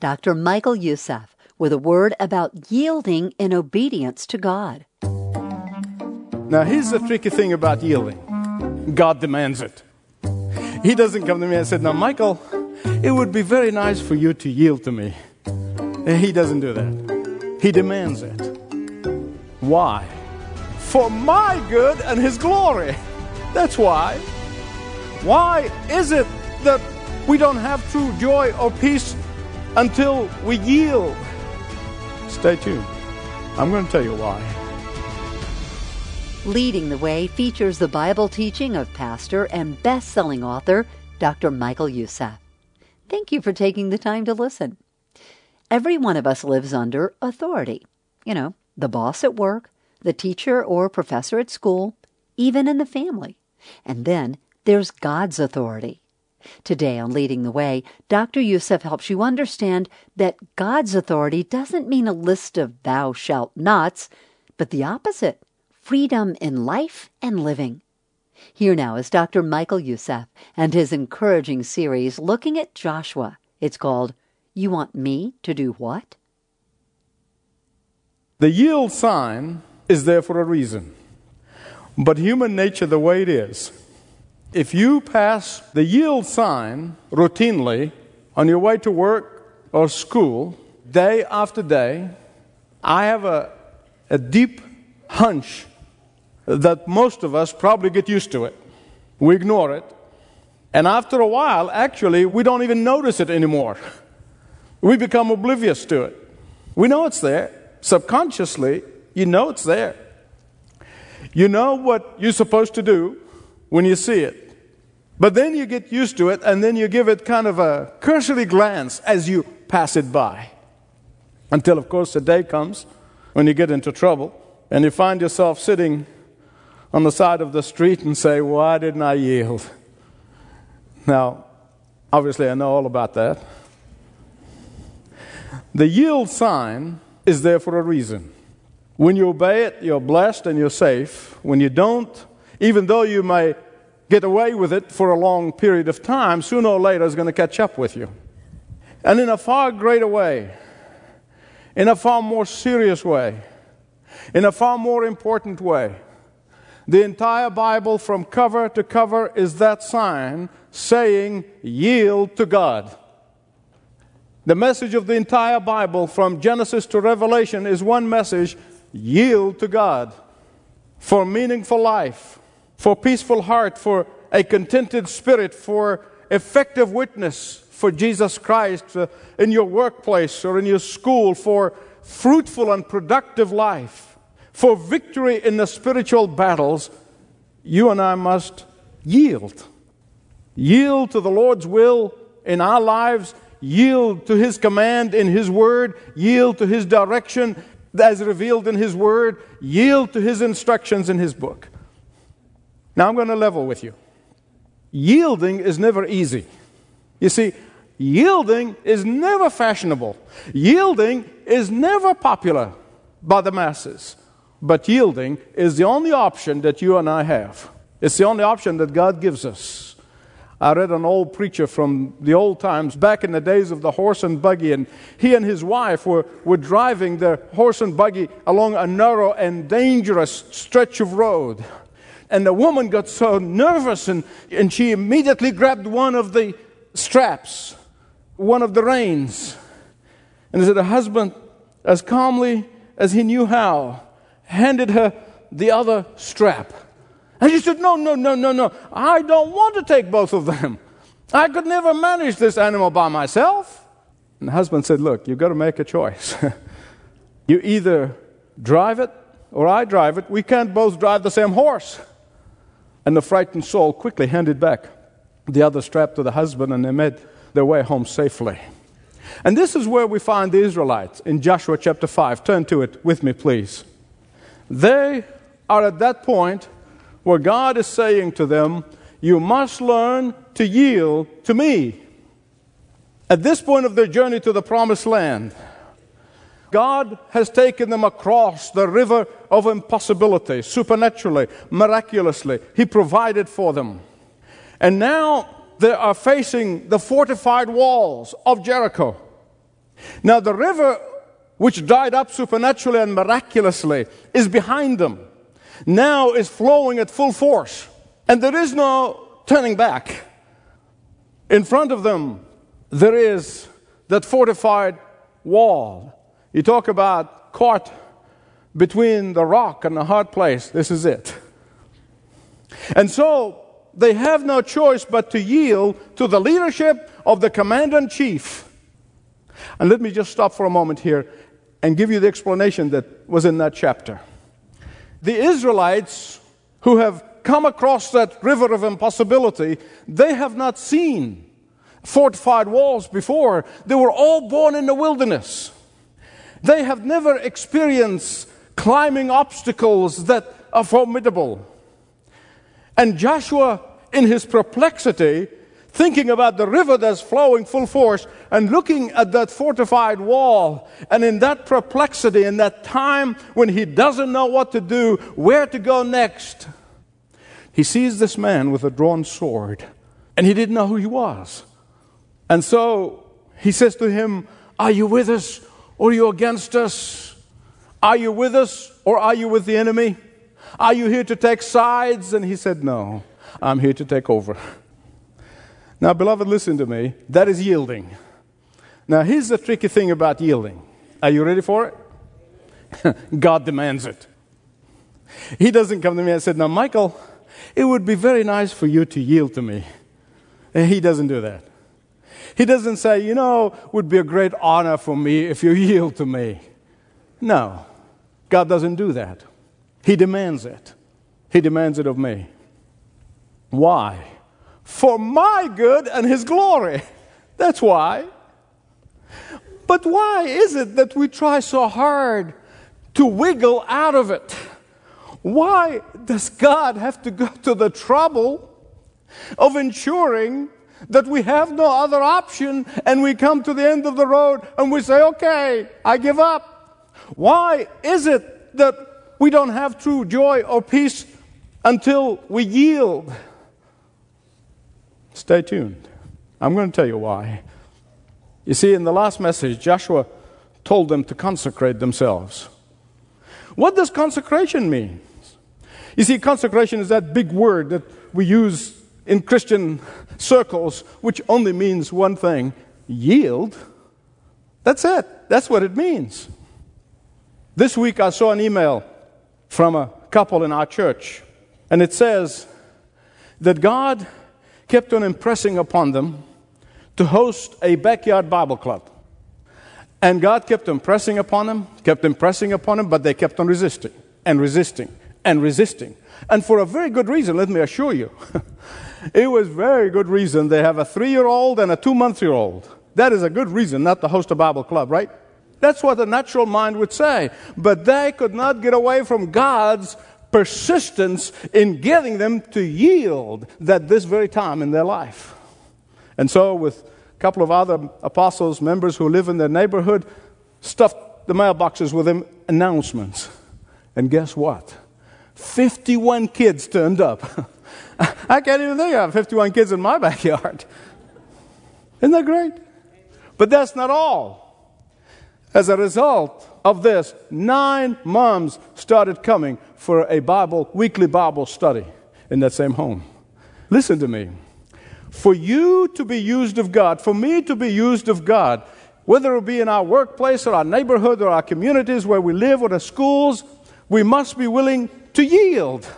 Dr. Michael Youssef with a word about yielding in obedience to God. Now, here's the tricky thing about yielding God demands it. He doesn't come to me and say, Now, Michael, it would be very nice for you to yield to me. He doesn't do that. He demands it. Why? For my good and His glory. That's why. Why is it that we don't have true joy or peace until we yield? Stay tuned. I'm going to tell you why. Leading the Way features the Bible teaching of pastor and best selling author Dr. Michael Youssef. Thank you for taking the time to listen. Every one of us lives under authority. You know, the boss at work, the teacher or professor at school, even in the family. And then there's God's authority. Today on Leading the Way, Dr. Youssef helps you understand that God's authority doesn't mean a list of thou shalt nots, but the opposite freedom in life and living. Here now is Dr. Michael Youssef and his encouraging series looking at Joshua. It's called You Want Me to Do What? The yield sign is there for a reason. But human nature, the way it is, if you pass the yield sign routinely on your way to work or school, day after day, I have a, a deep hunch that most of us probably get used to it. We ignore it. And after a while, actually, we don't even notice it anymore. We become oblivious to it. We know it's there. Subconsciously, you know it's there. You know what you're supposed to do when you see it. But then you get used to it, and then you give it kind of a cursory glance as you pass it by. Until, of course, the day comes when you get into trouble and you find yourself sitting on the side of the street and say, Why didn't I yield? Now, obviously, I know all about that. The yield sign is there for a reason. When you obey it, you're blessed and you're safe. When you don't, even though you may get away with it for a long period of time, sooner or later it's going to catch up with you. And in a far greater way, in a far more serious way, in a far more important way, the entire Bible, from cover to cover, is that sign saying, Yield to God. The message of the entire Bible, from Genesis to Revelation, is one message yield to God for meaningful life, for peaceful heart, for a contented spirit, for effective witness for Jesus Christ uh, in your workplace or in your school, for fruitful and productive life for victory in the spiritual battles, you and I must yield. Yield to the Lord's will in our lives, yield to His command in His Word, yield to His direction as revealed in His Word, yield to His instructions in His book. Now I'm going to level with you. Yielding is never easy. You see, yielding is never fashionable, yielding is never popular by the masses. But yielding is the only option that you and I have. It's the only option that God gives us. I read an old preacher from the old times, back in the days of the horse and buggy, and he and his wife were, were driving their horse and buggy along a narrow and dangerous stretch of road. And the woman got so nervous, and, and she immediately grabbed one of the straps, one of the reins, and said, The husband, as calmly as he knew how, handed her the other strap. And she said, No, no, no, no, no. I don't want to take both of them. I could never manage this animal by myself. And the husband said, Look, you've got to make a choice. you either drive it or I drive it. We can't both drive the same horse. And the frightened soul quickly handed back the other strap to the husband, and they made their way home safely. And this is where we find the Israelites in Joshua chapter 5. Turn to it with me, please. They are at that point where God is saying to them, You must learn to yield to me. At this point of their journey to the promised land, God has taken them across the river of impossibility, supernaturally, miraculously. He provided for them. And now they are facing the fortified walls of Jericho. Now, the river, which dried up supernaturally and miraculously, is behind them. Now is flowing at full force. And there is no turning back. In front of them, there is that fortified wall. You talk about caught between the rock and the hard place. This is it. And so they have no choice but to yield to the leadership of the commander in chief. And let me just stop for a moment here and give you the explanation that was in that chapter. The Israelites who have come across that river of impossibility, they have not seen fortified walls before. They were all born in the wilderness. They have never experienced climbing obstacles that are formidable. And Joshua, in his perplexity, thinking about the river that's flowing full force and looking at that fortified wall, and in that perplexity, in that time when he doesn't know what to do, where to go next, he sees this man with a drawn sword, and he didn't know who he was. And so he says to him, Are you with us or are you against us? Are you with us or are you with the enemy? Are you here to take sides? And he said, No, I'm here to take over. Now, beloved, listen to me. That is yielding. Now, here's the tricky thing about yielding. Are you ready for it? God demands it. He doesn't come to me and said, Now, Michael, it would be very nice for you to yield to me. And he doesn't do that. He doesn't say, you know, would be a great honor for me if you yield to me. No, God doesn't do that. He demands it. He demands it of me. Why? For my good and His glory. That's why. But why is it that we try so hard to wiggle out of it? Why does God have to go to the trouble of ensuring that we have no other option and we come to the end of the road and we say, okay, I give up? Why is it that we don't have true joy or peace until we yield? Stay tuned. I'm going to tell you why. You see, in the last message, Joshua told them to consecrate themselves. What does consecration mean? You see, consecration is that big word that we use in Christian circles, which only means one thing yield. That's it. That's what it means. This week I saw an email from a couple in our church, and it says that God kept on impressing upon them to host a backyard Bible club. And God kept impressing upon them, kept impressing upon them, but they kept on resisting and resisting and resisting. And for a very good reason, let me assure you. it was very good reason. They have a three year old and a two month year old. That is a good reason not to host a Bible club, right? That's what the natural mind would say. But they could not get away from God's persistence in getting them to yield at this very time in their life. And so, with a couple of other apostles, members who live in their neighborhood, stuffed the mailboxes with them announcements. And guess what? 51 kids turned up. I can't even think of 51 kids in my backyard. Isn't that great? But that's not all. As a result of this, nine moms started coming for a Bible, weekly Bible study in that same home. Listen to me. For you to be used of God, for me to be used of God, whether it be in our workplace or our neighborhood or our communities where we live or the schools, we must be willing to yield.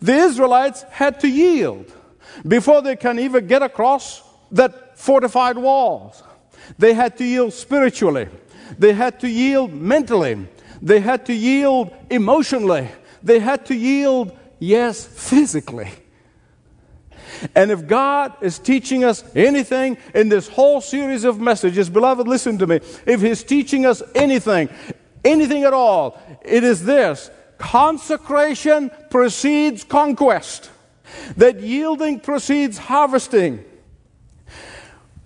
The Israelites had to yield before they can even get across that fortified walls. They had to yield spiritually. They had to yield mentally. They had to yield emotionally. They had to yield, yes, physically. And if God is teaching us anything in this whole series of messages, beloved, listen to me. If He's teaching us anything, anything at all, it is this consecration precedes conquest, that yielding precedes harvesting.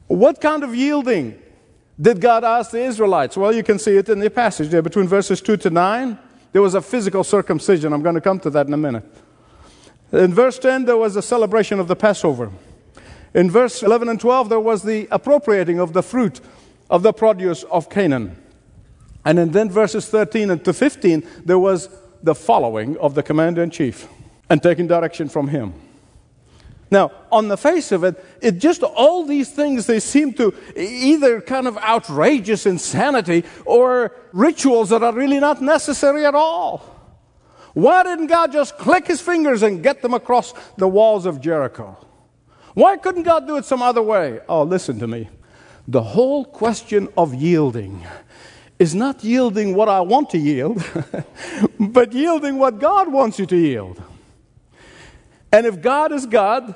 What kind of yielding did God ask the Israelites? Well, you can see it in the passage there between verses 2 to 9. There was a physical circumcision. I'm going to come to that in a minute. In verse 10, there was a celebration of the Passover. In verse 11 and 12, there was the appropriating of the fruit of the produce of Canaan. And in then verses 13 and to 15, there was the following of the commander in chief and taking direction from him. Now, on the face of it, it just all these things they seem to either kind of outrageous insanity or rituals that are really not necessary at all. Why didn't God just click his fingers and get them across the walls of Jericho? Why couldn't God do it some other way? Oh, listen to me. The whole question of yielding is not yielding what I want to yield, but yielding what God wants you to yield. And if God is God,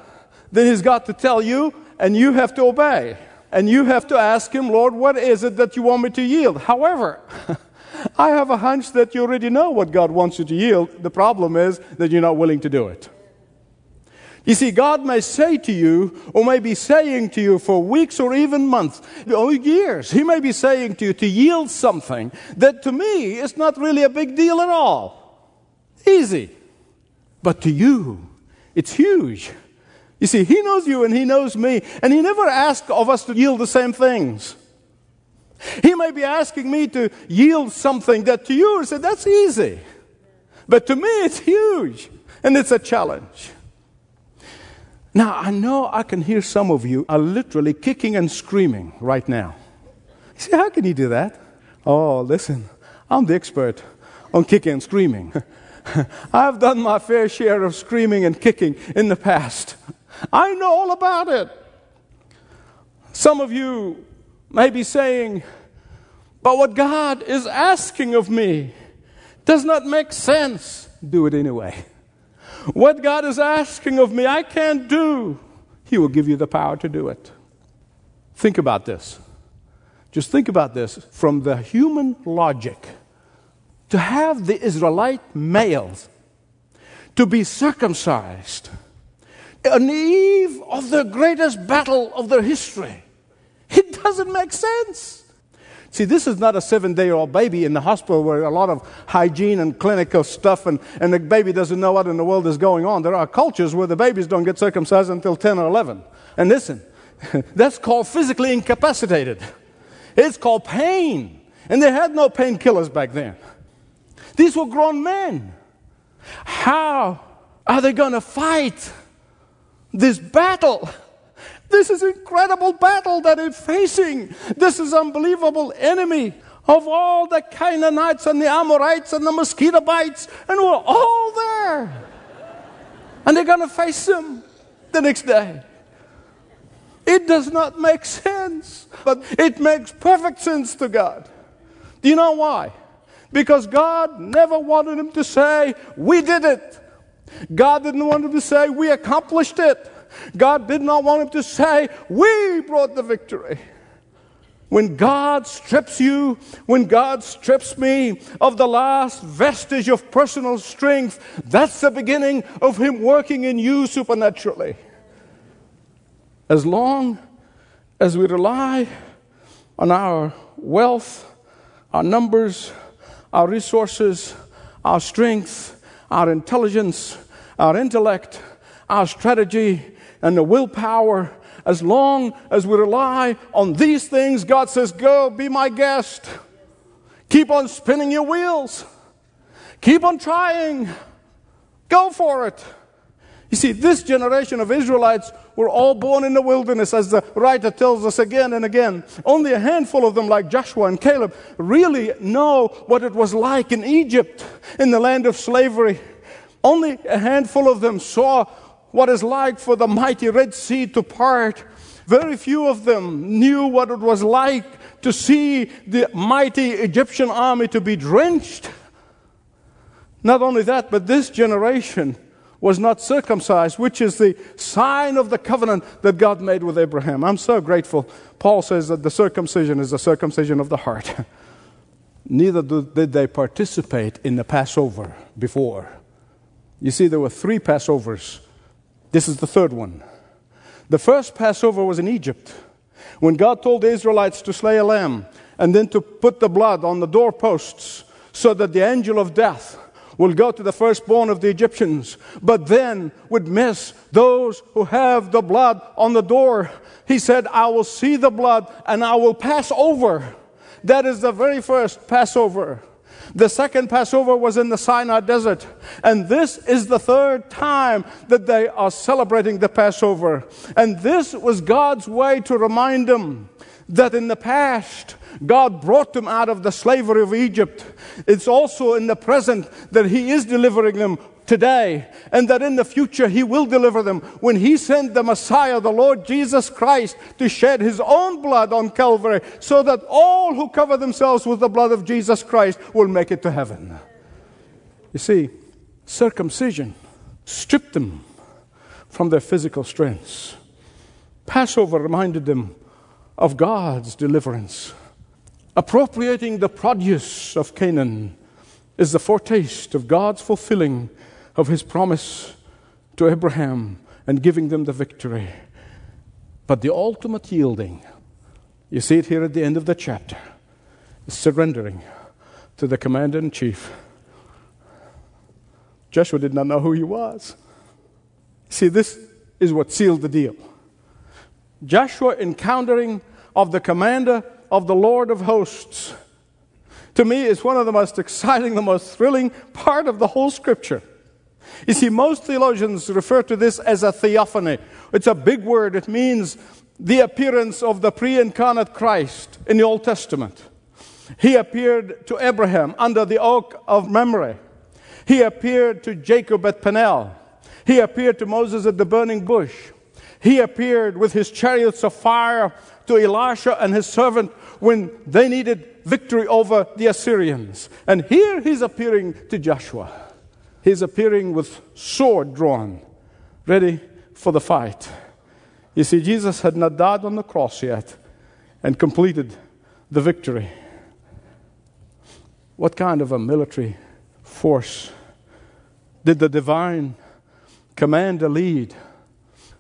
then He's got to tell you, and you have to obey. And you have to ask Him, Lord, what is it that you want me to yield? However, I have a hunch that you already know what God wants you to yield. The problem is that you're not willing to do it. You see, God may say to you, or may be saying to you for weeks or even months, or years, He may be saying to you to yield something that to me is not really a big deal at all. Easy. But to you, it's huge. You see, He knows you and He knows me, and He never asks of us to yield the same things. He may be asking me to yield something that to you, said, that's easy. But to me, it's huge, and it's a challenge. Now, I know I can hear some of you are literally kicking and screaming right now. You say, how can you do that? Oh, listen, I'm the expert on kicking and screaming. I've done my fair share of screaming and kicking in the past. I know all about it. Some of you may be saying, but what God is asking of me does not make sense. Do it anyway. What God is asking of me, I can't do. He will give you the power to do it. Think about this. Just think about this from the human logic. To have the Israelite males to be circumcised on the eve of the greatest battle of their history, it doesn't make sense. See, this is not a seven day old baby in the hospital where a lot of hygiene and clinical stuff and, and the baby doesn't know what in the world is going on. There are cultures where the babies don't get circumcised until 10 or 11. And listen, that's called physically incapacitated. It's called pain. And they had no painkillers back then. These were grown men. How are they going to fight this battle? This is incredible battle that they're facing. This is unbelievable enemy of all the Canaanites and the Amorites and the mosquito bites, and we're all there. And they're going to face them the next day. It does not make sense, but it makes perfect sense to God. Do you know why? Because God never wanted him to say, We did it. God didn't want him to say, We accomplished it. God did not want him to say, We brought the victory. When God strips you, when God strips me of the last vestige of personal strength, that's the beginning of Him working in you supernaturally. As long as we rely on our wealth, our numbers, our resources, our strength, our intelligence, our intellect, our strategy, and the willpower, as long as we rely on these things, God says, Go, be my guest. Keep on spinning your wheels. Keep on trying. Go for it. You see, this generation of Israelites were all born in the wilderness, as the writer tells us again and again. Only a handful of them, like Joshua and Caleb, really know what it was like in Egypt, in the land of slavery. Only a handful of them saw what it's like for the mighty Red Sea to part. Very few of them knew what it was like to see the mighty Egyptian army to be drenched. Not only that, but this generation was not circumcised, which is the sign of the covenant that God made with Abraham. I'm so grateful. Paul says that the circumcision is the circumcision of the heart. Neither did they participate in the Passover before. You see, there were three Passovers this is the third one. The first Passover was in Egypt when God told the Israelites to slay a lamb and then to put the blood on the doorposts so that the angel of death will go to the firstborn of the Egyptians, but then would miss those who have the blood on the door. He said, I will see the blood and I will pass over. That is the very first Passover. The second Passover was in the Sinai desert. And this is the third time that they are celebrating the Passover. And this was God's way to remind them that in the past, God brought them out of the slavery of Egypt. It's also in the present that He is delivering them today, and that in the future He will deliver them when He sent the Messiah, the Lord Jesus Christ, to shed His own blood on Calvary, so that all who cover themselves with the blood of Jesus Christ will make it to heaven. You see, circumcision stripped them from their physical strengths. Passover reminded them of God's deliverance. Appropriating the produce of Canaan is the foretaste of God's fulfilling of his promise to Abraham and giving them the victory. But the ultimate yielding, you see it here at the end of the chapter, is surrendering to the commander in chief. Joshua did not know who he was. See, this is what sealed the deal. Joshua encountering of the commander of the Lord of hosts. To me, is one of the most exciting, the most thrilling part of the whole scripture. You see, most theologians refer to this as a theophany. It's a big word. It means the appearance of the pre incarnate Christ in the Old Testament. He appeared to Abraham under the oak of Mamre. He appeared to Jacob at Peniel. He appeared to Moses at the burning bush. He appeared with his chariots of fire to Elisha and his servant when they needed victory over the Assyrians. And here he's appearing to Joshua he's appearing with sword drawn, ready for the fight. You see, Jesus had not died on the cross yet and completed the victory. What kind of a military force did the divine commander lead?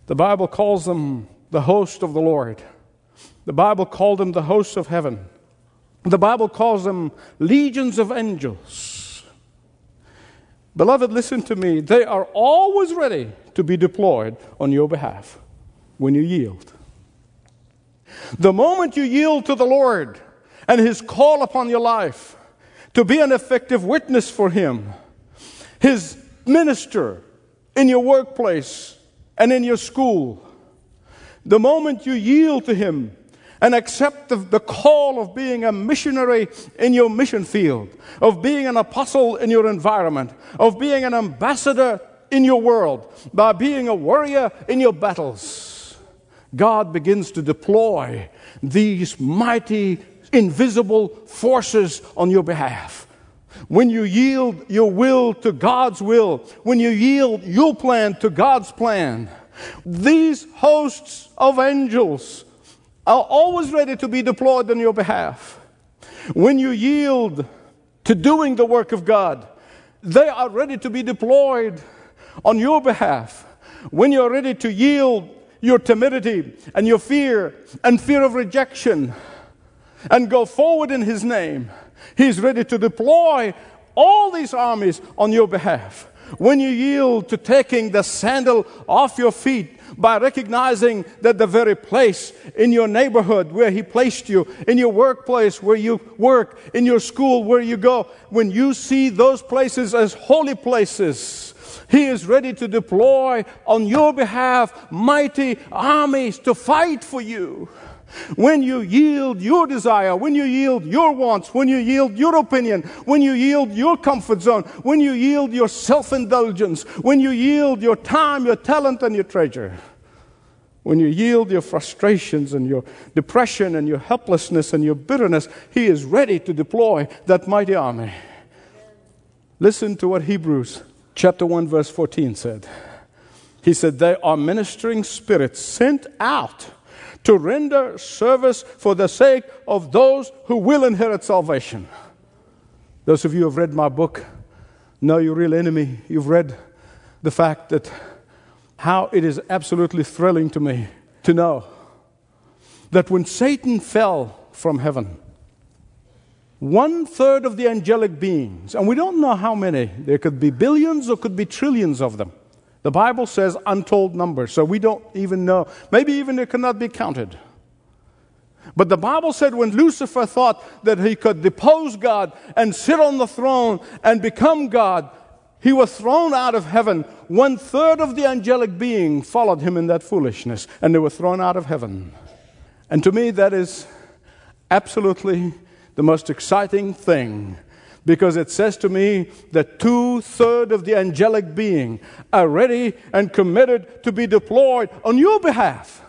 The Bible calls them the host of the Lord. The Bible called them the hosts of heaven. The Bible calls them legions of angels. Beloved, listen to me. They are always ready to be deployed on your behalf when you yield. The moment you yield to the Lord and His call upon your life to be an effective witness for Him, His minister in your workplace and in your school, the moment you yield to Him and accept the, the, call of being a missionary in your mission field, of being an apostle in your environment, of being an ambassador in your world, by being a warrior in your battles, God begins to deploy these mighty, invisible forces on your behalf. When you yield your will to God's will, when you yield your plan to God's plan, these hosts of angels are always ready to be deployed on your behalf. When you yield to doing the work of God, they are ready to be deployed on your behalf. When you're ready to yield your timidity and your fear and fear of rejection and go forward in His name, He's ready to deploy all these armies on your behalf. When you yield to taking the sandal off your feet by recognizing that the very place in your neighborhood where He placed you, in your workplace where you work, in your school where you go, when you see those places as holy places, He is ready to deploy on your behalf mighty armies to fight for you. When you yield your desire, when you yield your wants, when you yield your opinion, when you yield your comfort zone, when you yield your self indulgence, when you yield your time, your talent, and your treasure, when you yield your frustrations and your depression and your helplessness and your bitterness, He is ready to deploy that mighty army. Listen to what Hebrews chapter 1 verse 14 said. He said, They are ministering spirits sent out to render service for the sake of those who will inherit salvation. Those of you who have read my book know your real enemy. You've read the fact that how it is absolutely thrilling to me to know that when Satan fell from heaven, one third of the angelic beings, and we don't know how many, there could be billions or could be trillions of them. The Bible says untold numbers, so we don't even know. Maybe even it cannot be counted. But the Bible said when Lucifer thought that he could depose God and sit on the throne and become God, he was thrown out of heaven. One third of the angelic being followed him in that foolishness, and they were thrown out of heaven. And to me, that is absolutely the most exciting thing because it says to me that two thirds of the angelic being are ready and committed to be deployed on your behalf.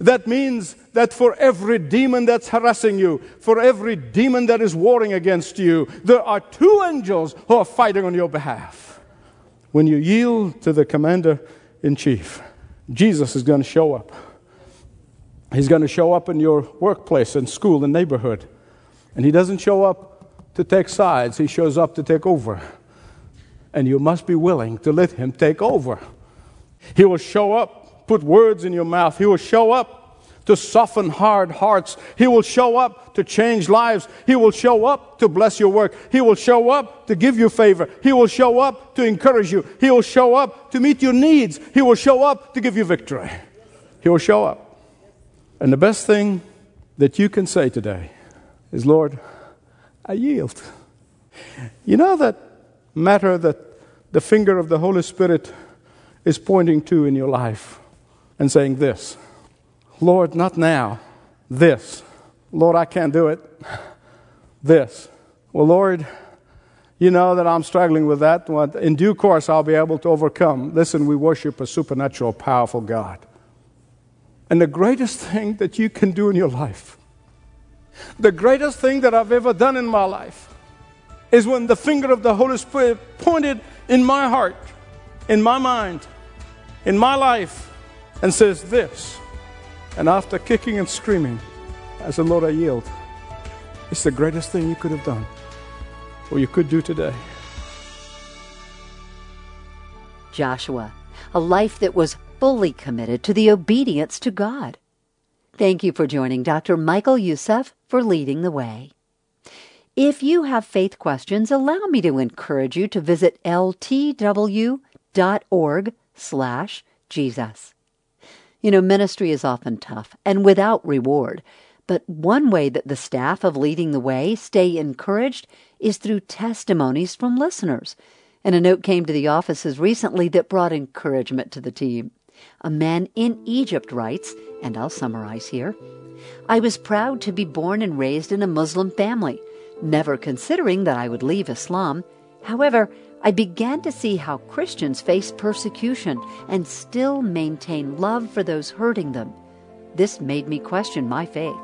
That means that for every demon that's harassing you, for every demon that is warring against you, there are two angels who are fighting on your behalf. When you yield to the commander in chief, Jesus is going to show up. He's going to show up in your workplace and school and neighborhood. And he doesn't show up to take sides, he shows up to take over. And you must be willing to let him take over. He will show up put words in your mouth. He will show up to soften hard hearts. He will show up to change lives. He will show up to bless your work. He will show up to give you favor. He will show up to encourage you. He will show up to meet your needs. He will show up to give you victory. He will show up. And the best thing that you can say today is, Lord, I yield. You know that matter that the finger of the Holy Spirit is pointing to in your life? and saying this Lord, not now. This. Lord, I can't do it. This. Well, Lord, you know that I'm struggling with that. In due course, I'll be able to overcome. Listen, we worship a supernatural, powerful God. And the greatest thing that you can do in your life, the greatest thing that I've ever done in my life, is when the finger of the Holy Spirit pointed in my heart, in my mind, in my life, and says this. And after kicking and screaming, I said, Lord, I yield. It's the greatest thing you could have done, or you could do today. Joshua, a life that was fully committed to the obedience to God. Thank you for joining Dr. Michael Youssef for leading the way. If you have faith questions, allow me to encourage you to visit ltw.org slash Jesus. You know, ministry is often tough and without reward. But one way that the staff of Leading the Way stay encouraged is through testimonies from listeners. And a note came to the offices recently that brought encouragement to the team. A man in Egypt writes, and I'll summarize here I was proud to be born and raised in a Muslim family, never considering that I would leave Islam. However, I began to see how Christians face persecution and still maintain love for those hurting them. This made me question my faith.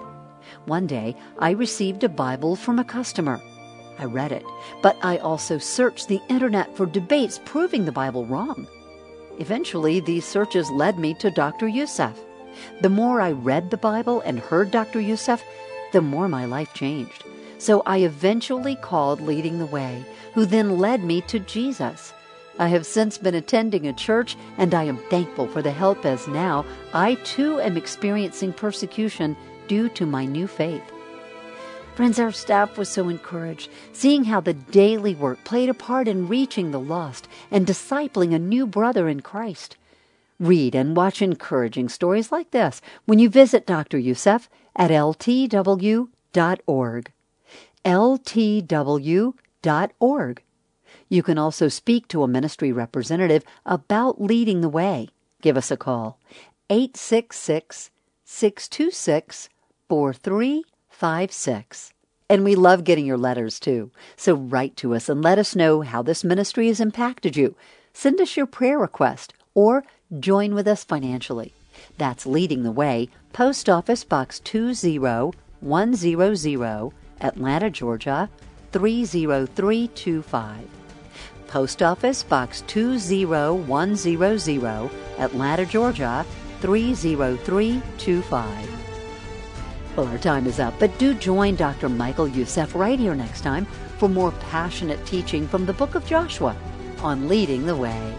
One day, I received a Bible from a customer. I read it, but I also searched the internet for debates proving the Bible wrong. Eventually, these searches led me to Dr. Youssef. The more I read the Bible and heard Dr. Youssef, the more my life changed. So I eventually called Leading the Way, who then led me to Jesus. I have since been attending a church, and I am thankful for the help as now I too am experiencing persecution due to my new faith. Friends, our staff was so encouraged, seeing how the daily work played a part in reaching the lost and discipling a new brother in Christ. Read and watch encouraging stories like this when you visit Dr. Youssef at ltw.org ltw.org. You can also speak to a ministry representative about leading the way. Give us a call 866 626 4356. And we love getting your letters too. So write to us and let us know how this ministry has impacted you. Send us your prayer request or join with us financially. That's Leading the Way, Post Office Box 20100, Atlanta, Georgia 30325. Post Office Box 20100, Atlanta, Georgia 30325. Well, our time is up, but do join Dr. Michael Youssef right here next time for more passionate teaching from the book of Joshua on leading the way.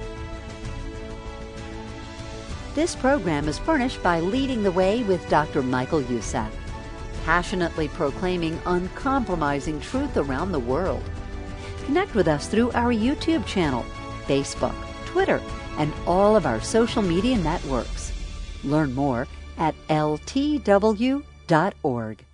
This program is furnished by Leading the Way with Dr. Michael Youssef. passionately proclaiming uncompromising truth around the world. Connect with us through our YouTube channel, Facebook, Twitter, and all of our social media networks. Learn more at ltw.org.